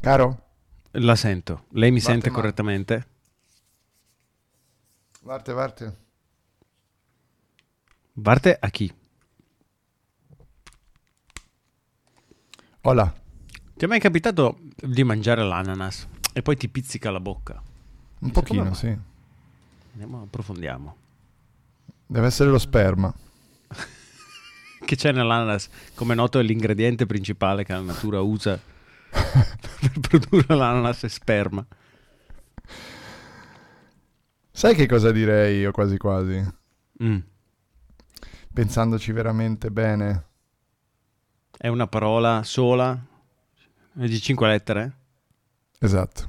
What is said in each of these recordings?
Caro? La sento. Lei mi Varte sente male. correttamente? Varte, Varte. Parte a chi? Hola. Ti è mai capitato di mangiare l'ananas e poi ti pizzica la bocca? Un pochino, sì. Andiamo, approfondiamo. Deve essere lo sperma. Che c'è nell'ananas? Come noto è l'ingrediente principale che la natura usa per produrre l'ananas e sperma. Sai che cosa direi io quasi quasi? Mm. Pensandoci veramente bene. È una parola sola? È di cinque lettere? Esatto.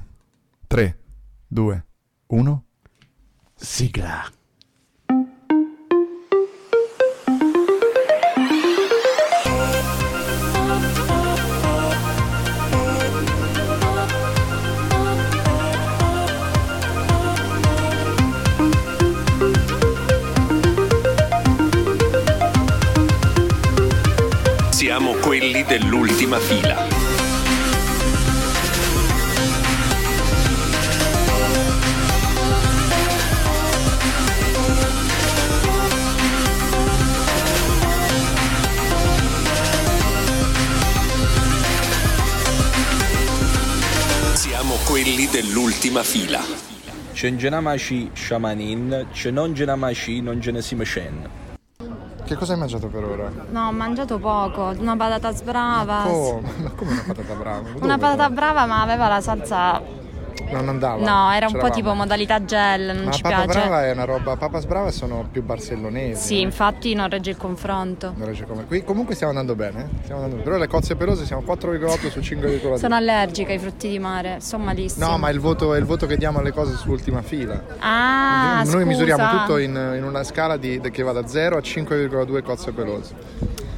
3, 2, 1. Sigla. Dell'ultima fila. Quelli dell'ultima fila. Ce n'genamaci shamanin, ce non genamaci non genesimecen. Che cosa hai mangiato per ora? No, ho mangiato poco, una patata sbrava. Oh, ma come una patata brava? Una patata brava ma aveva la salsa... Non andava. No, era un po' tipo modalità gel, non Ma ci papa piace. brava è una roba. Papas brava sono più barcellonesi. Sì, infatti non regge il confronto. Non regge come- Qui comunque stiamo andando bene. eh? Stiamo andando bene. Però le cozze pelose siamo 4,8 su 5,2. Sono allergica ai frutti di mare, sono malissimo. No, ma il voto, è il voto che diamo alle cose sull'ultima fila. Ah, Noi scusa. misuriamo tutto in, in una scala di- che va da 0 a 5,2 cozze pelose.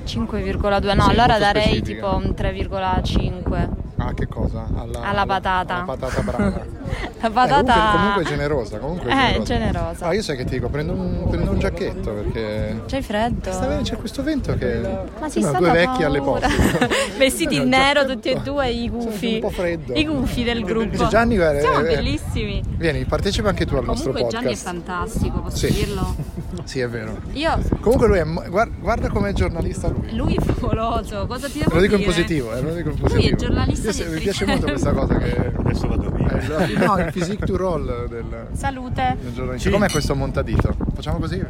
5,2. No, Sì, allora darei specifica. tipo un 3,5. Ah, che cosa? Alla, Alla patata. Alla patata brava. La Eh, patata... comunque, comunque è generosa. Comunque è Eh, generosa. generosa. Ah, io sai che ti dico, prendo un, prendo un giacchetto perché. C'hai freddo? Sta bene, c'è questo vento che. Ma si sta due vecchi alle poste. Vestiti in nero tutti e due i gufi. Un po' freddo. I gufi del gruppo. Gianni, guarda, Siamo eh, bellissimi. Vieni, partecipa anche tu al nostro Comunque Gianni è podcast. fantastico, posso Sì. dirlo? Sì, è vero. Io, Comunque lui è. Guarda, guarda com'è giornalista lui. lui è favoloso, cosa ti devo Lo dico in dire? positivo, eh, lo dico in Lui è positivo. giornalista Se- mi piace molto questa cosa che. Adesso vado via. è il- no, il physique to roll del, Salute. del giornalista. Sì. Com'è questo montadito? Facciamo così?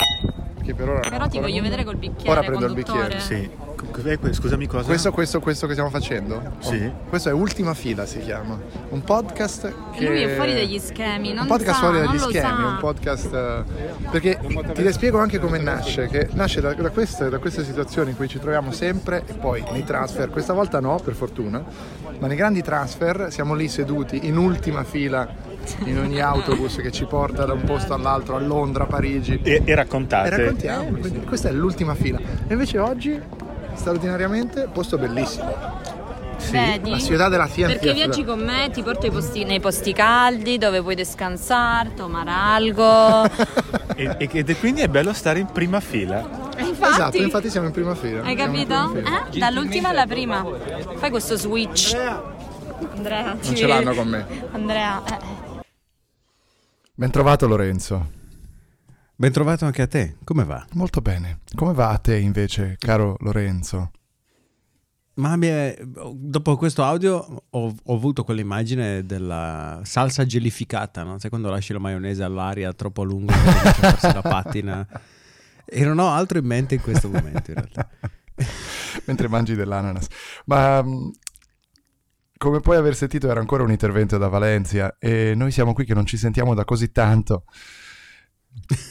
Che per ora. Però ti voglio vedere col bicchiere, Ora prendo il bicchiere. Sì. Cos'è Scusami cosa? Questo, questo, questo che stiamo facendo? Sì. Questo è Ultima Fila si chiama. Un podcast che... Lui è fuori dagli schemi, non un podcast sa, fuori dagli schemi, sa. un podcast... eh, Perché ti le spiego anche come nasce, che nasce da, da queste, da queste situazioni in cui ci troviamo sempre e poi nei transfer, questa volta no per fortuna, ma nei grandi transfer siamo lì seduti in ultima fila in ogni autobus che ci porta da un posto all'altro, a Londra, a Parigi. E, e raccontate. E raccontiamo, quindi questa è l'ultima fila. E invece oggi, straordinariamente, posto bellissimo. Vedi? La città della Ciencia. Perché viaggi con me, ti porto ai posti- nei posti caldi dove puoi descansare, tomare algo. E, ed è quindi è bello stare in prima fila. Infatti, Esatto, infatti siamo in prima fila. hai capito? fila. Eh? Dall'ultima alla prima. Fai questo switch. Andrea, Non ce l'hanno con me. Andrea, eh. Ben trovato Lorenzo. Ben trovato anche a te. Come va? Molto bene. Come va a te invece, caro Lorenzo? Ma è- dopo questo audio ho, ho avuto quell'immagine della salsa gelificata, no? Sai quando lasci la maionese all'aria troppo a lungo farsi la pattina? E non ho altro in mente in questo momento in realtà. Mentre mangi dell'ananas. Ma mh, come puoi aver sentito era ancora un intervento da Valencia e noi siamo qui che non ci sentiamo da così tanto.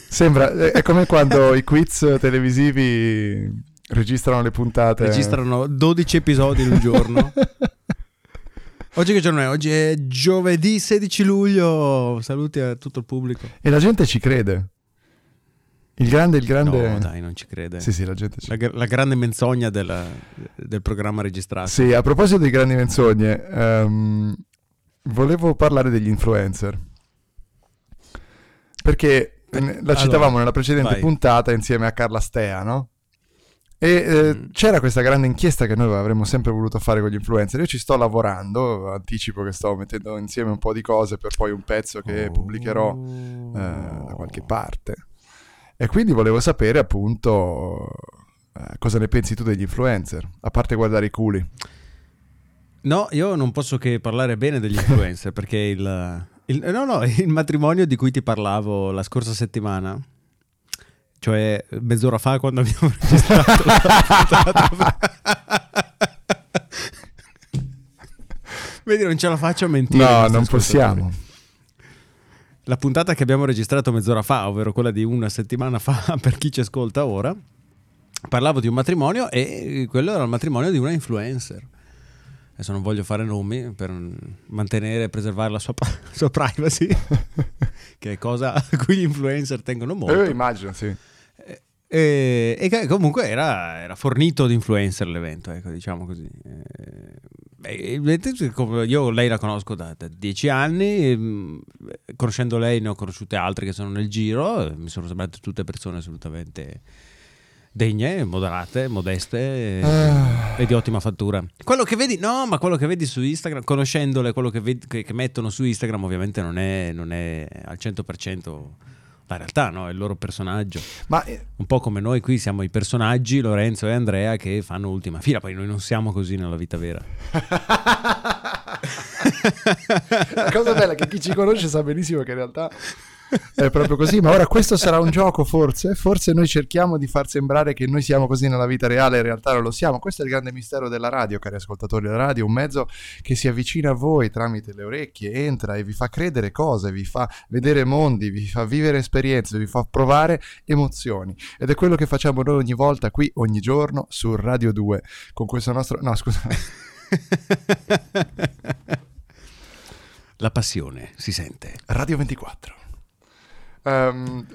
Sembra, è come quando i quiz televisivi registrano le puntate. Registrano 12 episodi in un giorno. Oggi che giorno è? Oggi è giovedì 16 luglio. Saluti a tutto il pubblico. e la gente ci crede. Il grande, il grande... No, dai, non ci crede. Sì, sì, la gente ci La, gra- la grande menzogna della- del programma registrato. Sì, a proposito di grandi menzogne, ehm, volevo parlare degli influencer. Perché la allora, citavamo nella precedente vai. puntata insieme a Carla Stea, no? E eh, Mm. c'era questa grande inchiesta che noi avremmo sempre voluto fare con gli influencer. Io ci sto lavorando, anticipo che sto mettendo insieme un po' di cose per poi un pezzo che pubblicherò eh, da qualche parte. E quindi volevo sapere appunto eh, cosa ne pensi tu degli influencer, a parte guardare i culi. No, io non posso che parlare bene degli influencer perché il, il- no, no, il matrimonio di cui ti parlavo la scorsa settimana, cioè mezz'ora fa quando abbiamo registrato la puntata. Vedi, non ce la faccio a mentire. No, non possiamo. La puntata che abbiamo registrato mezz'ora fa, ovvero quella di una settimana fa per chi ci ascolta ora, parlavo di un matrimonio e quello era il matrimonio di una influencer. Adesso non voglio fare nomi per mantenere e preservare la sua, sua privacy, che è cosa a cui gli influencer tengono molto. Eh, immagino, sì. E, e comunque era, era fornito di influencer l'evento, ecco, diciamo così. Eh, come- io lei la conosco da, da dieci anni, ehm, conoscendo lei ne ho conosciute altre che sono nel giro, e mi sono sembrate tutte persone assolutamente degne, moderate, modeste e, Ah. e di ottima fattura. Quello che vedi, no, ma quello che vedi su Instagram, conoscendole, quello che, vedi- che- che mettono su Instagram ovviamente non è, non è al 100% la realtà, no? È il loro personaggio. Ma eh, Un po' come noi qui siamo i personaggi, Lorenzo e Andrea, che fanno ultima fila. Poi noi non siamo così nella vita vera. La cosa bella è che chi ci conosce sa benissimo che in realtà è proprio così. Ma ora questo sarà un gioco, forse? Forse noi cerchiamo di far sembrare che noi siamo così nella vita reale, in realtà non lo siamo. Questo è il grande mistero della radio, cari ascoltatori della radio, un mezzo che si avvicina a voi tramite le orecchie, entra e vi fa credere cose, vi fa vedere mondi, vi fa vivere esperienze, vi fa provare emozioni. Ed è quello che facciamo noi ogni volta qui, ogni giorno, su Radio 2, con questo nostro... No, scusa. La passione si sente. Radio 24. Ehm,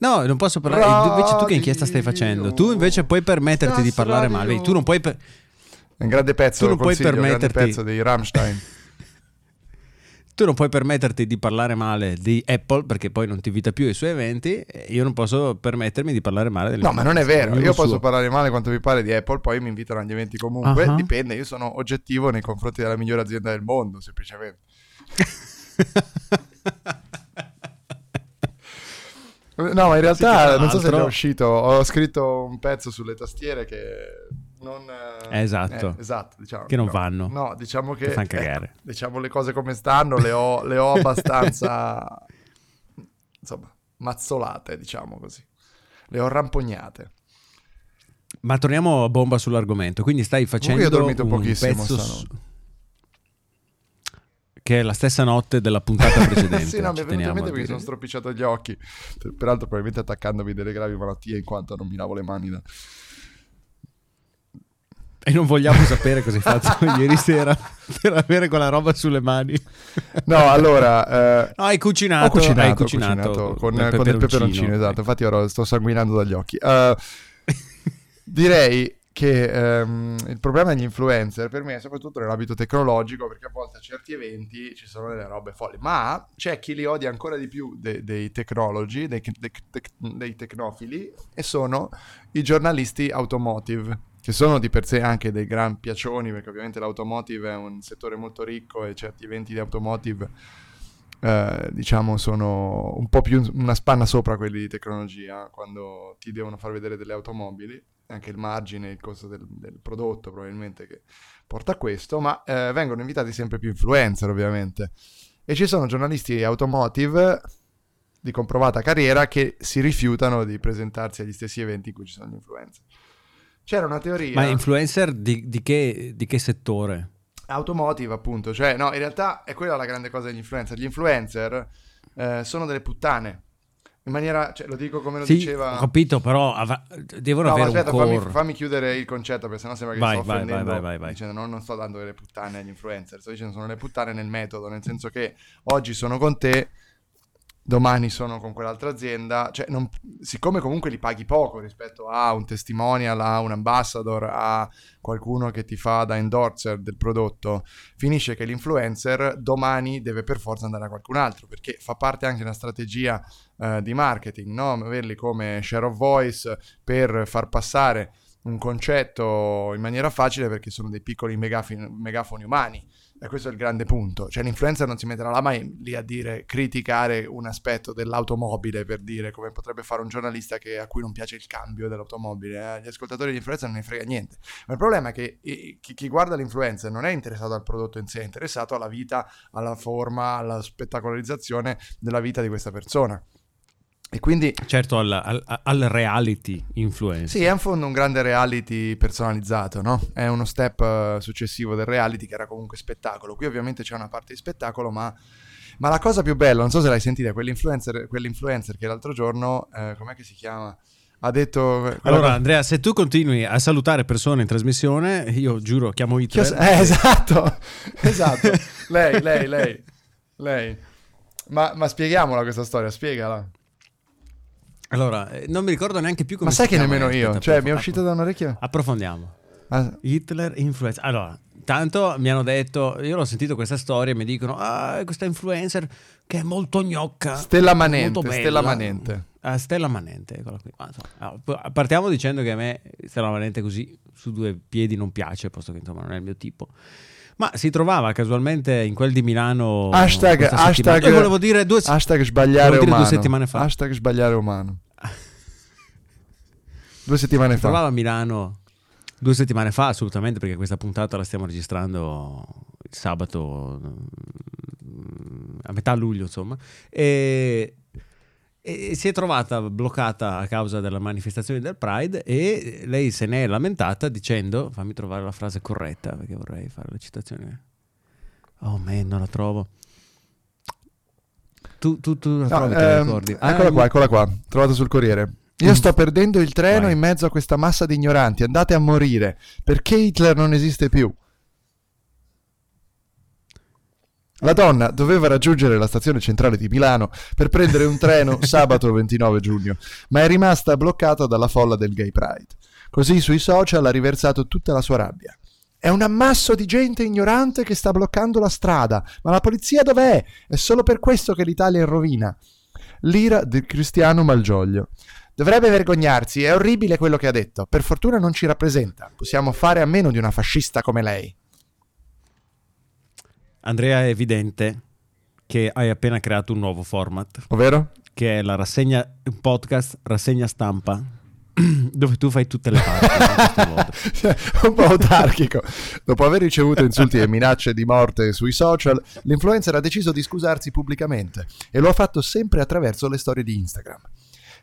No, non posso parlare. Radio. Invece tu che inchiesta stai facendo? Tu invece puoi permetterti di parlare male. Vedi, Tu non puoi. per- un grande pezzo, Tu non puoi consiglio, un grande permetterti- pezzo dei Rammstein. Tu non puoi permetterti di parlare male di Apple perché poi non ti invita più ai suoi eventi. Io non posso permettermi di parlare male delle No, ma non è vero. Io posso suo. parlare male quanto mi pare di Apple, poi mi invitano agli eventi comunque. Ah. Dipende, io sono oggettivo nei confronti della migliore azienda del mondo, semplicemente. No, ma in realtà non so se è già uscito. Ho scritto un pezzo sulle tastiere che non. eh, Esatto. eh, esatto, diciamo. Che non no. vanno. No, diciamo che. Che fan cagare. ecco, diciamo le cose come stanno, le ho, le ho abbastanza. insomma, mazzolate, diciamo così. Le ho rampognate. Ma torniamo a bomba sull'argomento. Quindi stai facendo io ho dormito un pochissimo pezzo stanotte. Che è la stessa notte della puntata precedente. sì, no, mi è venuto in mente perché sono stropicciato gli occhi. Per- Peraltro, probabilmente attaccandomi delle gravi malattie in quanto non mi lavo le mani da. E non vogliamo sapere cosa hai fatto ieri sera per avere quella roba sulle mani. No, allora. eh, No, hai cucinato, ho cucinato, hai cucinato, cucinato con, del con il peperoncino, esatto. Infatti, ora sto sanguinando dagli occhi. Eh, direi che ehm, il problema degli influencer per me è soprattutto nell'ambito tecnologico, perché a volte a certi eventi ci sono delle robe folli, ma c'è chi li odia ancora di più de- dei technology, dei, dei- tec- dei tecnofili, e sono i giornalisti automotive. Che sono di per sé anche dei gran piacioni, perché ovviamente l'automotive è un settore molto ricco e certi eventi di automotive eh, diciamo sono un po' più una spanna sopra quelli di tecnologia quando ti devono far vedere delle automobili anche il margine, il costo del, del prodotto probabilmente che porta a questo ma eh, vengono invitati sempre più influencer ovviamente e ci sono giornalisti automotive di comprovata carriera che si rifiutano di presentarsi agli stessi eventi in cui ci sono gli influencer c'era una teoria Ma influencer di, di che, di che settore? Automotive, appunto, cioè, no, in realtà è quella la grande cosa degli influencer. Gli influencer eh, sono delle puttane. In maniera, cioè, lo dico come lo Sì, diceva. ho capito, però av- devono No, avere aspetta, un fammi, core. fammi chiudere il concetto, perché sennò sembra che Vai, sto vai, offendendo. vai, vai, vai, vai. dicendo, no, non sto dando delle puttane agli influencer, sto dicendo sono le puttane nel metodo, nel senso che oggi sono con te, domani sono con quell'altra azienda, cioè, non- siccome comunque li paghi poco rispetto a un testimonial, a un ambassador, a qualcuno che ti fa da endorser del prodotto, finisce che l'influencer domani deve per forza andare a qualcun altro, perché fa parte anche di una strategia eh, di marketing, no? averli come share of voice per far passare un concetto in maniera facile perché sono dei piccoli megafoni, megafoni umani. E questo è il grande punto. Cioè, l'influencer non si metterà mai lì a dire, criticare un aspetto dell'automobile per dire come potrebbe fare un giornalista che, a cui non piace il cambio dell'automobile. Eh? Gli ascoltatori di influencer non ne frega niente. Ma il problema è che eh, chi, chi guarda l'influencer non è interessato al prodotto in sé, è interessato alla vita, alla forma, alla spettacolarizzazione della vita di questa persona. E quindi Certo, al, al- al reality influencer. sì, è in fondo un grande reality personalizzato, no? È uno step eh, successivo del reality che era comunque spettacolo. Qui ovviamente c'è una parte di spettacolo, ma, ma la cosa più bella, non so se l'hai sentita, quell'influencer, quell'influencer che l'altro giorno, eh, com'è che si chiama? Ha detto... quella Allora, Andrea, se tu continui a salutare persone in trasmissione, io giuro, chiamo Chi Hitler. os- eh, esatto, esatto. lei, lei, lei, lei. Ma, ma spieghiamola questa storia, spiegala. Allora, eh, non mi ricordo neanche più come Ma sai che nemmeno eh, io, aspetta, cioè mi è uscito da un orecchio. Approfondiamo. Ah, Hitler influencer. Allora, tanto mi hanno detto, io l'ho sentito questa storia e mi dicono, ah, questa influencer che è molto gnocca. Stella Manente, molto bella." Stella Manente. Ah, Stella Manente, eccola qui. No, p- partiamo dicendo che a me Stella Manente così su due piedi non piace, posto che insomma non è il mio tipo. Ma si trovava casualmente in quel di Milano. Hashtag, hashtag, E volevo dire due, hashtag sbagliare dire umano. due settimane fa. Hashtag sbagliare umano. Due settimane Si fa. trovava a Milano due settimane fa, assolutamente, perché questa puntata la stiamo registrando il sabato mm, a metà luglio, insomma. E, e si è trovata bloccata a causa della manifestazione del Pride e lei se ne è lamentata dicendo, fammi trovare la frase corretta perché vorrei fare la citazione. Oh man, non la trovo. Tu, tu, tu la No, trovi, te la ehm, ricordi? eccola Ah, qua, eccola qua. Trovato sul Corriere. Io sto perdendo il treno Vai. in mezzo a questa massa di ignoranti. Andate a morire. Perché Hitler non esiste più? La donna doveva raggiungere la stazione centrale di Milano per prendere un treno sabato 29 giugno, ma è rimasta bloccata dalla folla del Gay Pride. Così sui social ha riversato tutta la sua rabbia. È un ammasso di gente ignorante che sta bloccando la strada, ma la polizia dov'è? È solo per questo che l'Italia è in rovina. L'ira del Cristiano Malgioglio. Dovrebbe vergognarsi, è orribile quello che ha detto. Per fortuna non ci rappresenta. Possiamo fare a meno di una fascista come lei. Andrea, è evidente che hai appena creato un nuovo format, Ovvero? che è la rassegna, podcast rassegna stampa, dove tu fai tutte le parti. modo. un po' autarchico. Dopo aver ricevuto insulti e minacce di morte sui social, l'influencer ha deciso di scusarsi pubblicamente e lo ha fatto sempre attraverso le storie di Instagram.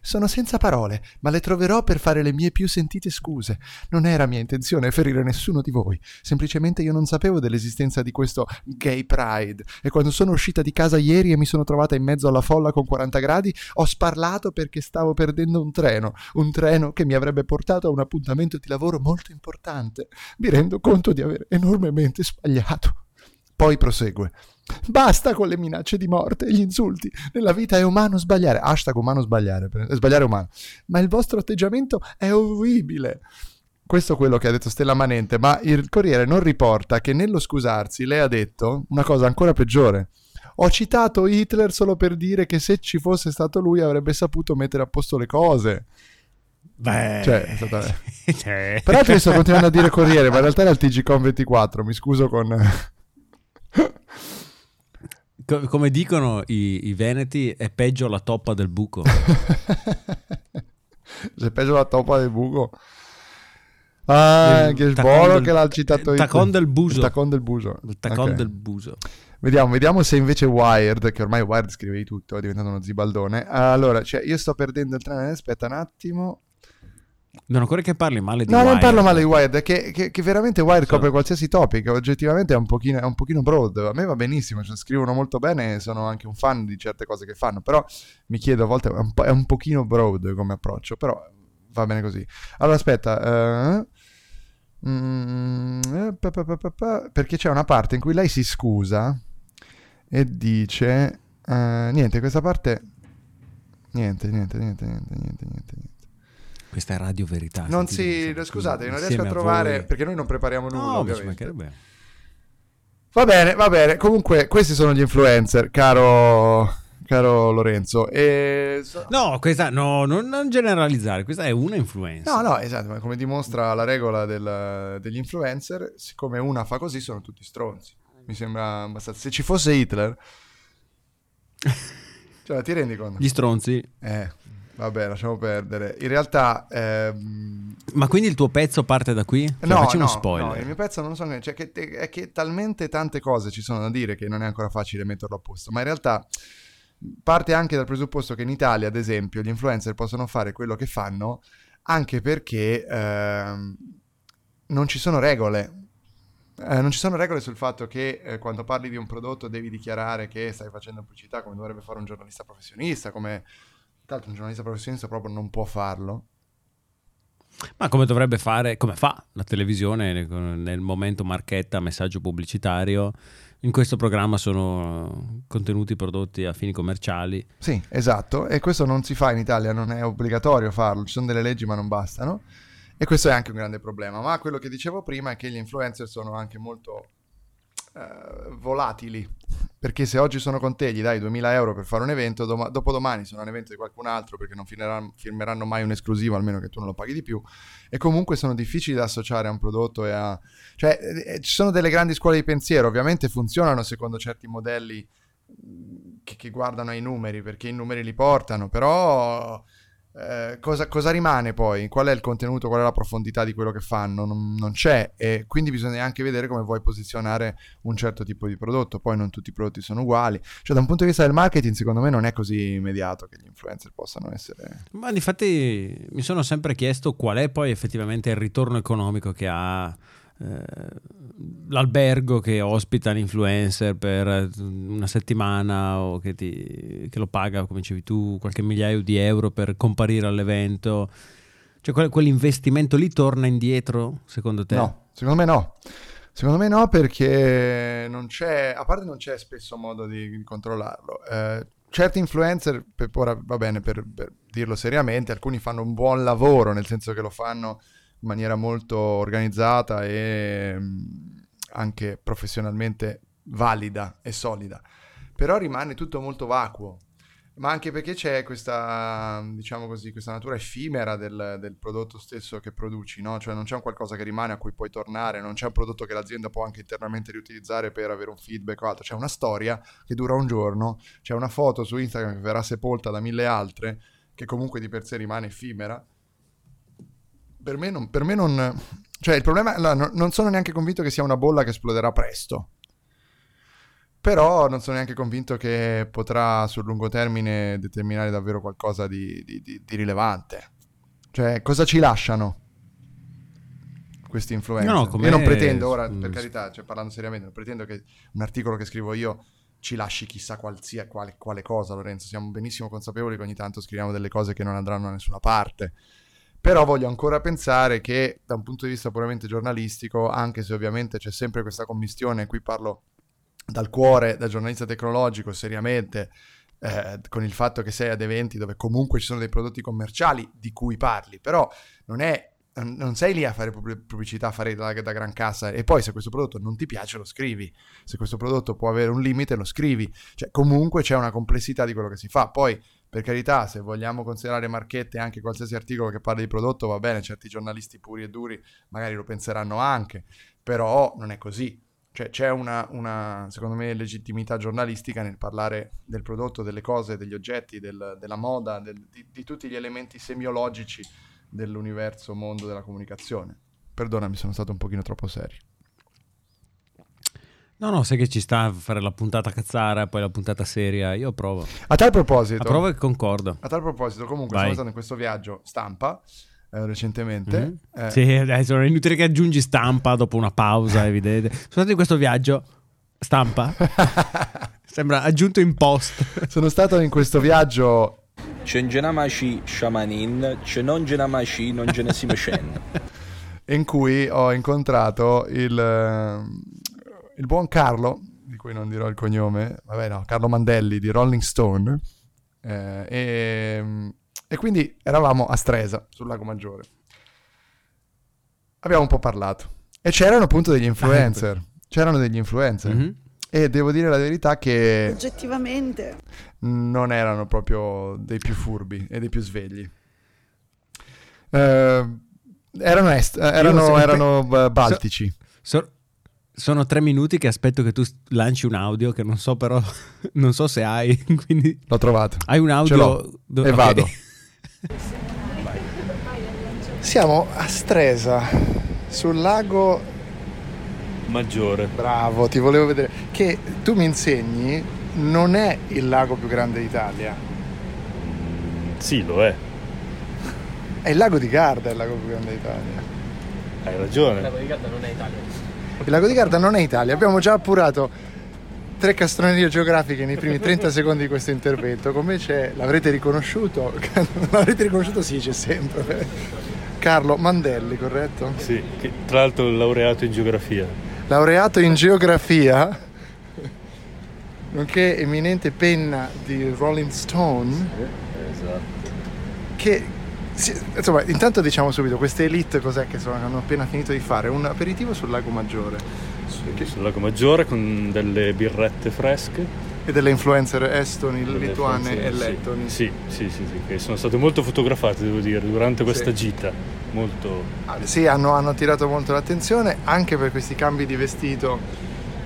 Sono senza parole, ma le troverò per fare le mie più sentite scuse. Non era mia intenzione ferire nessuno di voi, semplicemente io non sapevo dell'esistenza di questo gay pride e quando sono uscita di casa ieri e mi sono trovata in mezzo alla folla con 40 gradi, ho sparlato perché stavo perdendo un treno, un treno che mi avrebbe portato a un appuntamento di lavoro molto importante. Mi rendo conto di aver enormemente sbagliato. Poi prosegue. Basta con le minacce di morte e gli insulti. Nella vita è umano sbagliare. Hashtag umano sbagliare. per- Sbagliare umano. Ma il vostro atteggiamento è orribile. Questo è quello che ha detto Stella Manente, ma il Corriere non riporta che nello scusarsi lei ha detto una cosa ancora peggiore. Ho citato Hitler solo per dire che se ci fosse stato lui avrebbe saputo mettere a posto le cose. Beh, Cioè, è stata- Cioè. Peraltro io sto continuando a dire Corriere, ma in realtà era il TGCOM 24, mi scuso con... Co- come dicono i, i veneti, è peggio la toppa del buco. Se peggio la toppa del buco. Ah, Il che del- che l'ha citato il Hitler. tacon del buso. Il tacon del buso. Il tacon Ok. del buso. Vediamo, vediamo se invece Wired, che ormai Wired scrive di tutto, è diventato uno zibaldone. Allora, cioè, io sto perdendo il treno, aspetta un attimo. Non ancora che parli male di No, non Wired. parlo male di Wired, è che, che- che veramente Wired copre qualsiasi topic, oggettivamente è un, pochino, è un pochino broad, a me va benissimo, cioè, scrivono molto bene sono anche un fan di certe cose che fanno, però mi chiedo a volte è un, po', è un pochino broad come approccio, però va bene così. Allora aspetta, eh, mm, eh, pa, pa, pa, pa, pa, perché c'è una parte in cui lei si scusa e dice, eh, niente, questa parte, niente, niente, niente, niente, niente, niente. Questa è Radio Verità. Non si, scusate, non riesco a trovare voi. perché noi non prepariamo nulla. No, ovviamente. Va bene, va bene. Comunque, questi sono gli influencer, caro, caro Lorenzo. E... No, questa no, non, non generalizzare, questa è una influenza. No, no, esatto, ma come dimostra la regola del- degli influencer, siccome una fa così sono tutti stronzi. Mi sembra abbastanza... Se ci fosse Hitler... Cioè, ti rendi conto? Gli stronzi. Eh, vabbè, lasciamo perdere. In realtà... ehm, Ma quindi il tuo pezzo parte da qui? Cioè, no, facciamo no, spoiler. no, il mio pezzo non lo so, neanche- cioè che, è che talmente tante cose ci sono da dire che non è ancora facile metterlo a posto, ma in realtà parte anche dal presupposto che in Italia, ad esempio, gli influencer possono fare quello che fanno anche perché ehm, non ci sono regole. Eh, non ci sono regole sul fatto che eh, quando parli di un prodotto devi dichiarare che stai facendo pubblicità come dovrebbe fare un giornalista professionista, come tra l'altro un giornalista professionista proprio non può farlo. Ma come dovrebbe fare, come fa la televisione nel- momento marchetta, messaggio pubblicitario? In questo programma sono contenuti prodotti a fini commerciali. Sì, esatto, e questo non si fa in Italia, non è obbligatorio farlo, ci sono delle leggi ma non bastano e questo è anche un grande problema, ma quello che dicevo prima è che gli influencer sono anche molto eh, volatili, perché se oggi sono con te gli dai 2000 euro per fare un evento, doma- dopodomani sono un evento di qualcun altro perché non firmeranno, firmeranno mai un esclusivo almeno che tu non lo paghi di più. E comunque sono difficili da associare a un prodotto e a... cioè eh, ci sono delle grandi scuole di pensiero, ovviamente funzionano secondo certi modelli che, che guardano ai numeri perché i numeri li portano, però eh, cosa, cosa rimane poi? Qual è il contenuto, qual è la profondità di quello che fanno? Non, non c'è e quindi bisogna anche vedere come vuoi posizionare un certo tipo di prodotto, poi non tutti i prodotti sono uguali, cioè da un punto di vista del marketing secondo me non è così immediato che gli influencer possano essere... Ma infatti mi sono sempre chiesto qual è poi effettivamente il ritorno economico che ha eh, l'albergo che ospita l'influencer per eh, una settimana o che, ti- che lo paga, come dicevi tu, qualche migliaio di euro per comparire all'evento. Cioè quel- quell'investimento lì torna indietro, secondo te? No, secondo me no. Secondo me no perché non c'è, a parte non c'è spesso modo di controllarlo. Eh, certi influencer, per, ora va bene per, per dirlo seriamente, alcuni fanno un buon lavoro, nel senso che lo fanno in maniera molto organizzata e mh, anche professionalmente valida e solida. Però rimane tutto molto vacuo. Ma anche perché c'è questa, diciamo così, questa natura effimera del, del prodotto stesso che produci, no? Cioè non c'è un qualcosa che rimane a cui puoi tornare, non c'è un prodotto che l'azienda può anche internamente riutilizzare per avere un feedback o altro. C'è una storia che dura un giorno, c'è una foto su Instagram che verrà sepolta da mille altre, che comunque di per sé rimane effimera. Per me non... Per me non cioè il problema... allora, no- non sono neanche convinto che sia una bolla che esploderà presto. Però non sono neanche convinto che potrà sul lungo termine determinare davvero qualcosa di, di- di- di rilevante. Cioè, cosa ci lasciano questi influencer? No, io non pretendo, ora, mm, per carità, cioè, parlando seriamente, non pretendo che un articolo che scrivo io ci lasci chissà qualsia- quale, quale cosa, Lorenzo. Siamo benissimo consapevoli che ogni tanto scriviamo delle cose che non andranno da nessuna parte. Però voglio ancora pensare che da un punto di vista puramente giornalistico, anche se ovviamente c'è sempre questa commistione, qui parlo dal cuore, da giornalista tecnologico, seriamente, eh, con il fatto che sei ad eventi dove comunque ci sono dei prodotti commerciali di cui parli, però non è non sei lì a fare pub- pubblicità, a fare da, da gran cassa e poi se questo prodotto non ti piace lo scrivi, se questo prodotto può avere un limite lo scrivi, cioè comunque c'è una complessità di quello che si fa, poi per carità se vogliamo considerare marchette anche qualsiasi articolo che parli di prodotto va bene, certi giornalisti puri e duri magari lo penseranno anche, però non è così, cioè c'è una, una, secondo me, legittimità giornalistica nel parlare del prodotto, delle cose, degli oggetti, del- della moda, del- di, di tutti gli elementi semiologici dell'universo mondo della comunicazione. Perdonami, sono stato un pochino troppo serio. No, no, sai che ci sta a fare la puntata cazzara, poi la puntata seria. Io provo. A tal proposito, Approvo e concordo. a tal proposito comunque Vai. sono stato in questo viaggio stampa eh, recentemente. Mhm. eh, Sì, adesso è inutile che aggiungi stampa dopo una pausa, evidente. Sono stato in questo viaggio. Stampa? Sembra aggiunto in post. Sono stato in questo viaggio Ce n'genamaci shamanin, ce non mecen. in cui ho incontrato il, il buon Carlo, di cui non dirò il cognome, vabbè no, Carlo Mandelli di Rolling Stone, eh, e, e quindi eravamo a Stresa, sul Lago Maggiore. Abbiamo un po' parlato. E c'erano appunto degli influencer, c'erano degli influencer. Mhm. E devo dire la verità che Oggettivamente. non erano proprio dei più furbi e dei più svegli. Eh, erano, est- eh, erano, erano, eh, baltici. So- sono tre minuti che aspetto che tu lanci un audio che non so però, non so se hai, quindi L'ho trovato. hai un Ce audio l'ho. do- E ok. vado. Siamo a Stresa, sul lago Maggiore. Bravo, ti volevo vedere. Che tu mi insegni, non è il lago più grande d'Italia. Sì, lo è. È il lago di Garda il lago più grande d'Italia. Hai ragione. Il lago di Garda non è Italia. Abbiamo già appurato tre castronerie geografiche nei primi 30 secondi di questo intervento. Come c'è, l'avrete riconosciuto? l'avrete riconosciuto? Sì, c'è sempre. Carlo Mandelli, corretto? Sì, tra l'altro è laureato in geografia. laureato in geografia, nonché eminente penna di Rolling Stone, Esatto. che sì, insomma, intanto diciamo subito, queste elite cos'è che sono- hanno appena finito di fare? Un aperitivo sul lago Maggiore Sul lago Maggiore con delle birrette fresche. e delle influencer estoni, delle lituane e lettoni. Sì, sì, sì, sì, che sono state molto fotografate, devo dire, durante questa Sì. gita. Molto... Ah, Sì, hanno, hanno attirato molto l'attenzione anche per questi cambi di vestito.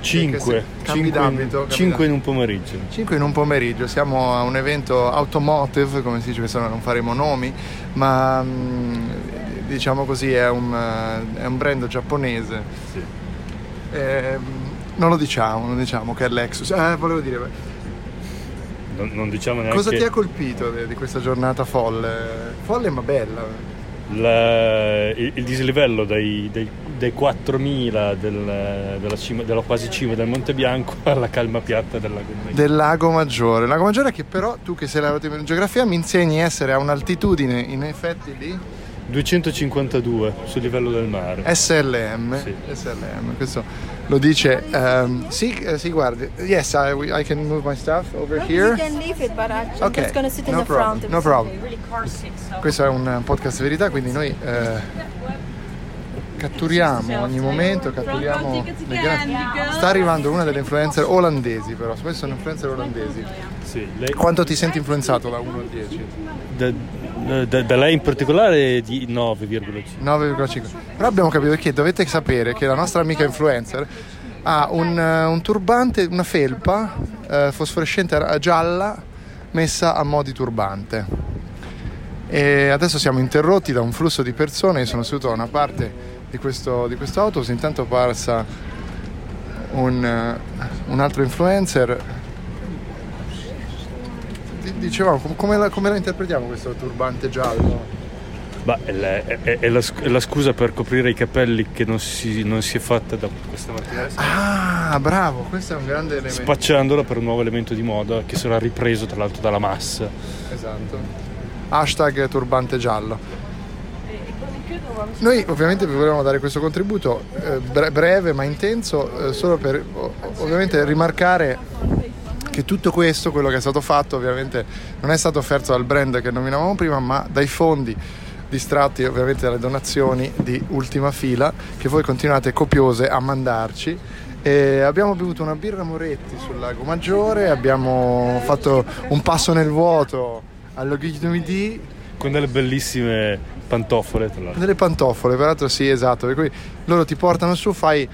Cinque. Sì, cambi Cinque, d'abito, in, un pomeriggio. 5 in un pomeriggio, siamo a un evento automotive, come si dice, questo non faremo nomi, ma mm, diciamo così è un, eh, è un brand giapponese. Sì. Ehm, non lo diciamo, non diciamo che è Lexus. Eh, volevo dire, Non, non diciamo neanche... cosa ti ha colpito di questa giornata folle? Folle ma bella. La- il, il dislivello dai, dai, dai 4.000 del- della, cima- della quasi cima del Monte Bianco alla calma piatta del lago Maggiore. Del lago Maggiore. Lago Maggiore che però tu che sei laureato in geografia mi insegni a essere a un'altitudine in effetti di 252 sul livello del mare. SLM. Sì. SLM, questo lo dice. ehm, sì, eh, sì, guardi. Yes, I, I can move my stuff over here. You can leave it, but I'm Okay, just gonna sit in no the problem, front. no problem. Really so. Questo è un podcast verità, quindi noi eh, catturiamo ogni momento, catturiamo le grandi- Sta arrivando una delle influencer olandesi, però, spesso sono influencer olandesi. Sì, lei- Quanto ti senti influenzato da 1 al 10? da, da- da lei in particolare di 9,5. 9,5. Però abbiamo capito che dovete sapere che la nostra amica influencer ha un, eh, un turbante, una felpa eh, fosforescente gialla messa a mo' di turbante. E adesso siamo interrotti da un flusso di persone. Io sono seduto da una parte di questo, di questo autobus. Intanto passa un, eh, un altro influencer. Di- Dicevamo, com- come la, come la interpretiamo questo turbante giallo? Ma è la, è- è la è la scusa per coprire i capelli che non si, non si è fatta da questa mattina. Ah, bravo, questo è un grande elemento. Spacciandola per un nuovo elemento di moda che sarà ripreso tra l'altro dalla massa. Esatto. Hashtag turbante giallo. Noi ovviamente vi volevamo dare questo contributo eh, bre- breve ma intenso, eh, solo per ovviamente rimarcare che tutto questo, quello che è stato fatto, ovviamente non è stato offerto dal brand che nominavamo prima, ma dai fondi distratti ovviamente dalle donazioni di ultima fila che voi continuate copiose a mandarci. E abbiamo bevuto una birra Moretti sul lago Maggiore, abbiamo fatto un passo nel vuoto allo Guide du Midi Con delle bellissime pantofole, tra l'altro. delle pantofole, peraltro sì, esatto, per cui loro ti portano su, fai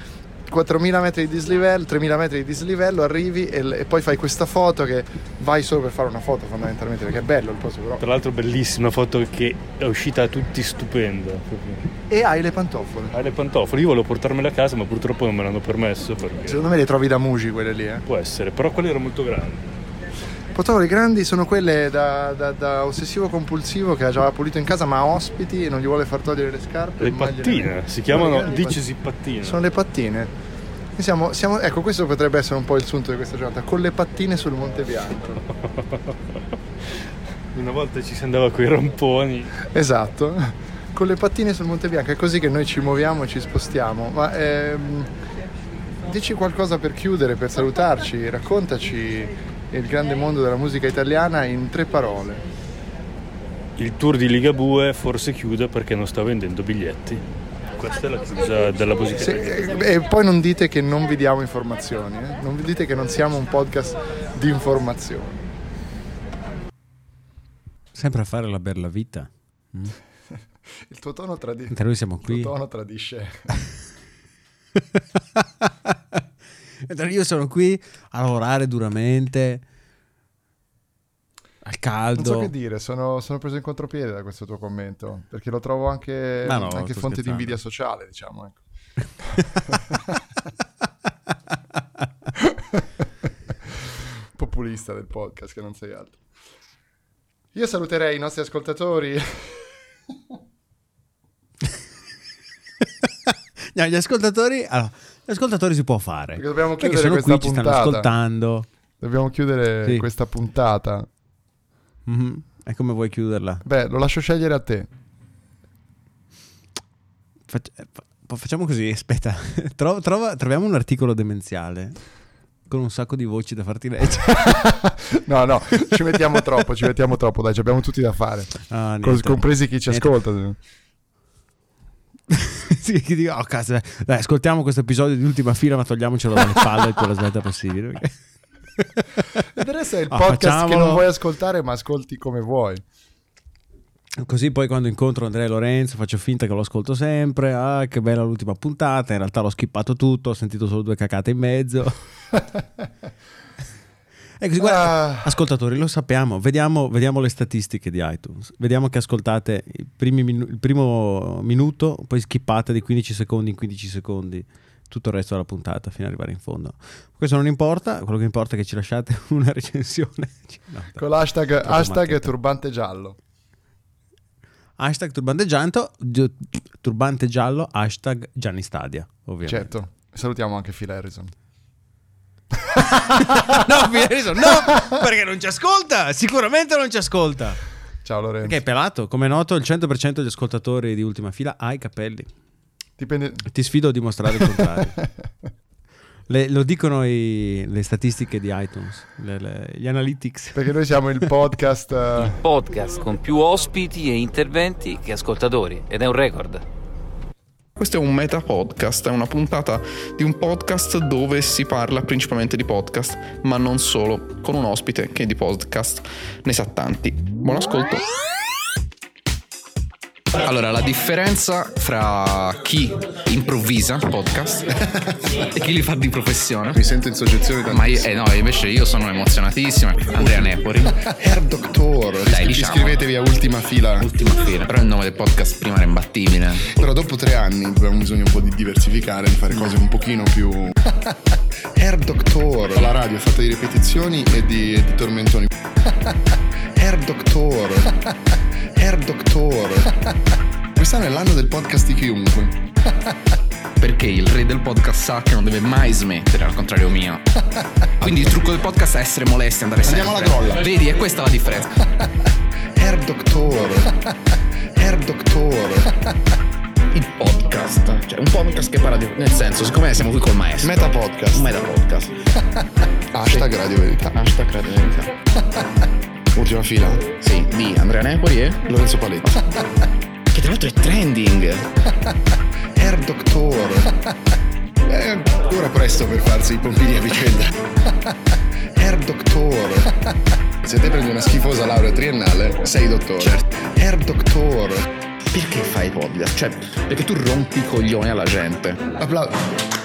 4.000 metri di dislivello, 3.000 metri di dislivello, arrivi e, e poi fai questa foto che vai solo per fare una foto fondamentalmente, perché è bello il posto però. Tra l'altro bellissima foto che è uscita a tutti stupenda. E hai le pantofole. Hai le pantofole, io volevo portarmele a casa ma purtroppo non me l'hanno permesso perché Secondo me le trovi da Muji quelle lì, eh. può essere, però quelle erano molto grandi. Pantofole grandi sono quelle da, da- da ossessivo compulsivo che ha già pulito in casa ma ha ospiti e non gli vuole far togliere le scarpe. Le gliele pattine, mette. si chiamano grandi dicesi pattine. Sono le pattine. Siamo- siamo- ecco, questo potrebbe essere un po' il sunto di questa giornata, con le pattine sul Monte Bianco. Una volta ci si andava con i ramponi. Esatto, con le pattine sul Monte Bianco, è così che noi ci muoviamo e ci spostiamo. Ma ehm, dici qualcosa per chiudere, per salutarci, raccontaci il grande mondo della musica italiana in tre parole. Il tour di Ligabue forse chiude perché non sta vendendo biglietti. questa è la chiusa della musica. Sì, e e poi non dite che non vi diamo informazioni, eh? non vi dite che non siamo un podcast di informazioni. Sempre a fare la bella vita. Il tuo tono, tradi- Mentre noi siamo il tuo qui. tono tradisce. Mentre io sono qui a lavorare duramente. Al Non caldo. so che dire, sono, sono preso in contropiede da questo tuo commento, perché lo trovo anche, no, anche fonte di scherzando. invidia sociale, diciamo. Ecco. Populista del podcast, che non sei altro. Io saluterei i nostri ascoltatori. No, gli ascoltatori. Allora, ascoltatori si può fare. Perché dobbiamo Perché chiudere sono questa qui, ci stanno puntata. ascoltando. Dobbiamo chiudere Sì. questa puntata. Mhm. E come vuoi chiuderla? Beh, lo lascio scegliere a te. Eh, fa- facciamo così, aspetta. Tro- trova- troviamo un articolo demenziale con un sacco di voci da farti leggere. no, no, ci mettiamo troppo, ci mettiamo troppo, dai, ci abbiamo tutti da fare. Ah, niente. compresi chi ci Niente. ascolta. sì, che dico, oh, cazzo, dai, ascoltiamo questo episodio di ultima fila, ma togliamocelo dalle palle il più alla svelta possibile. perché- del resto è il Ah, podcast che facciamolo. non vuoi ascoltare, ma ascolti come vuoi. Così poi quando incontro Andrea Lorenzo faccio finta che lo ascolto sempre. Ah, che bella l'ultima puntata. In realtà l'ho skippato tutto, ho sentito solo due cacate in mezzo. E così, guarda, Ah. ascoltatori, lo sappiamo. Vediamo, vediamo le statistiche di iTunes. Vediamo che ascoltate i primi minu- il primo minuto, poi skippate di 15 secondi in 15 secondi tutto il resto della puntata fino ad arrivare in fondo. Questo non importa, quello che importa è che ci lasciate una recensione. No. Con l'hashtag hashtag turbante giallo. Hashtag turbante giallo, gi- turbante giallo, hashtag Gianni Stadia, ovviamente. Certo. Salutiamo anche Phil Harrison. No, Harrison, no, perché non ci ascolta, sicuramente non ci ascolta. Ciao Lorenzo. Perché è pelato, come è noto il 100% degli ascoltatori di ultima fila ha i capelli. Dipende... Ti sfido a dimostrare il contrario. Le- lo dicono i- le statistiche di iTunes, le- le- gli analytics. Perché noi siamo il podcast... eh, podcast con più ospiti e interventi che ascoltatori ed è un record. Questo è un meta podcast, è una puntata di un podcast dove si parla principalmente di podcast, ma non solo, con un ospite che di podcast ne sa tanti. Buon ascolto. Allora, la differenza fra chi improvvisa podcast e chi li fa di professione. Mi sento in soggezione Ma io, eh no, invece io sono emozionatissimo. Andrea Nepori, Hair Doctor. Dai, diciamo. Iscrivetevi a ultima fila. ultima fila. Però il nome del podcast prima era imbattibile. Però dopo tre anni abbiamo bisogno un po' di diversificare, di fare cose un pochino più. Hair Doctor. La radio è fatta di ripetizioni e di, di tormentoni. Hair Doctor. Hair Doctor. Quest'anno è l'anno del podcast di chiunque. Perché il re del podcast sa che non deve mai smettere, al contrario mio. Quindi il trucco del podcast è essere molesti, andare sempre. Andiamo alla grolla. Vedi, è questa la differenza. Hair Doctor. Hair Doctor. Il podcast. Cioè, un podcast che parla di. Nel senso, siccome siamo qui col maestro. Meta podcast. Meta podcast. Hashtag Radio Verità. Hashtag Radio Verità. Ultima fila. Sì, di Andrea Nepoli e. Lorenzo Paletti. Tra l'altro è trending. Hair Doctor. È ancora presto per farsi i pompini a vicenda. Hair Doctor. Se te prendi una schifosa laurea triennale, sei dottore. Certo. Hair Doctor. Perché fai podcast? Cioè, perché tu rompi i coglioni alla gente. Applauso.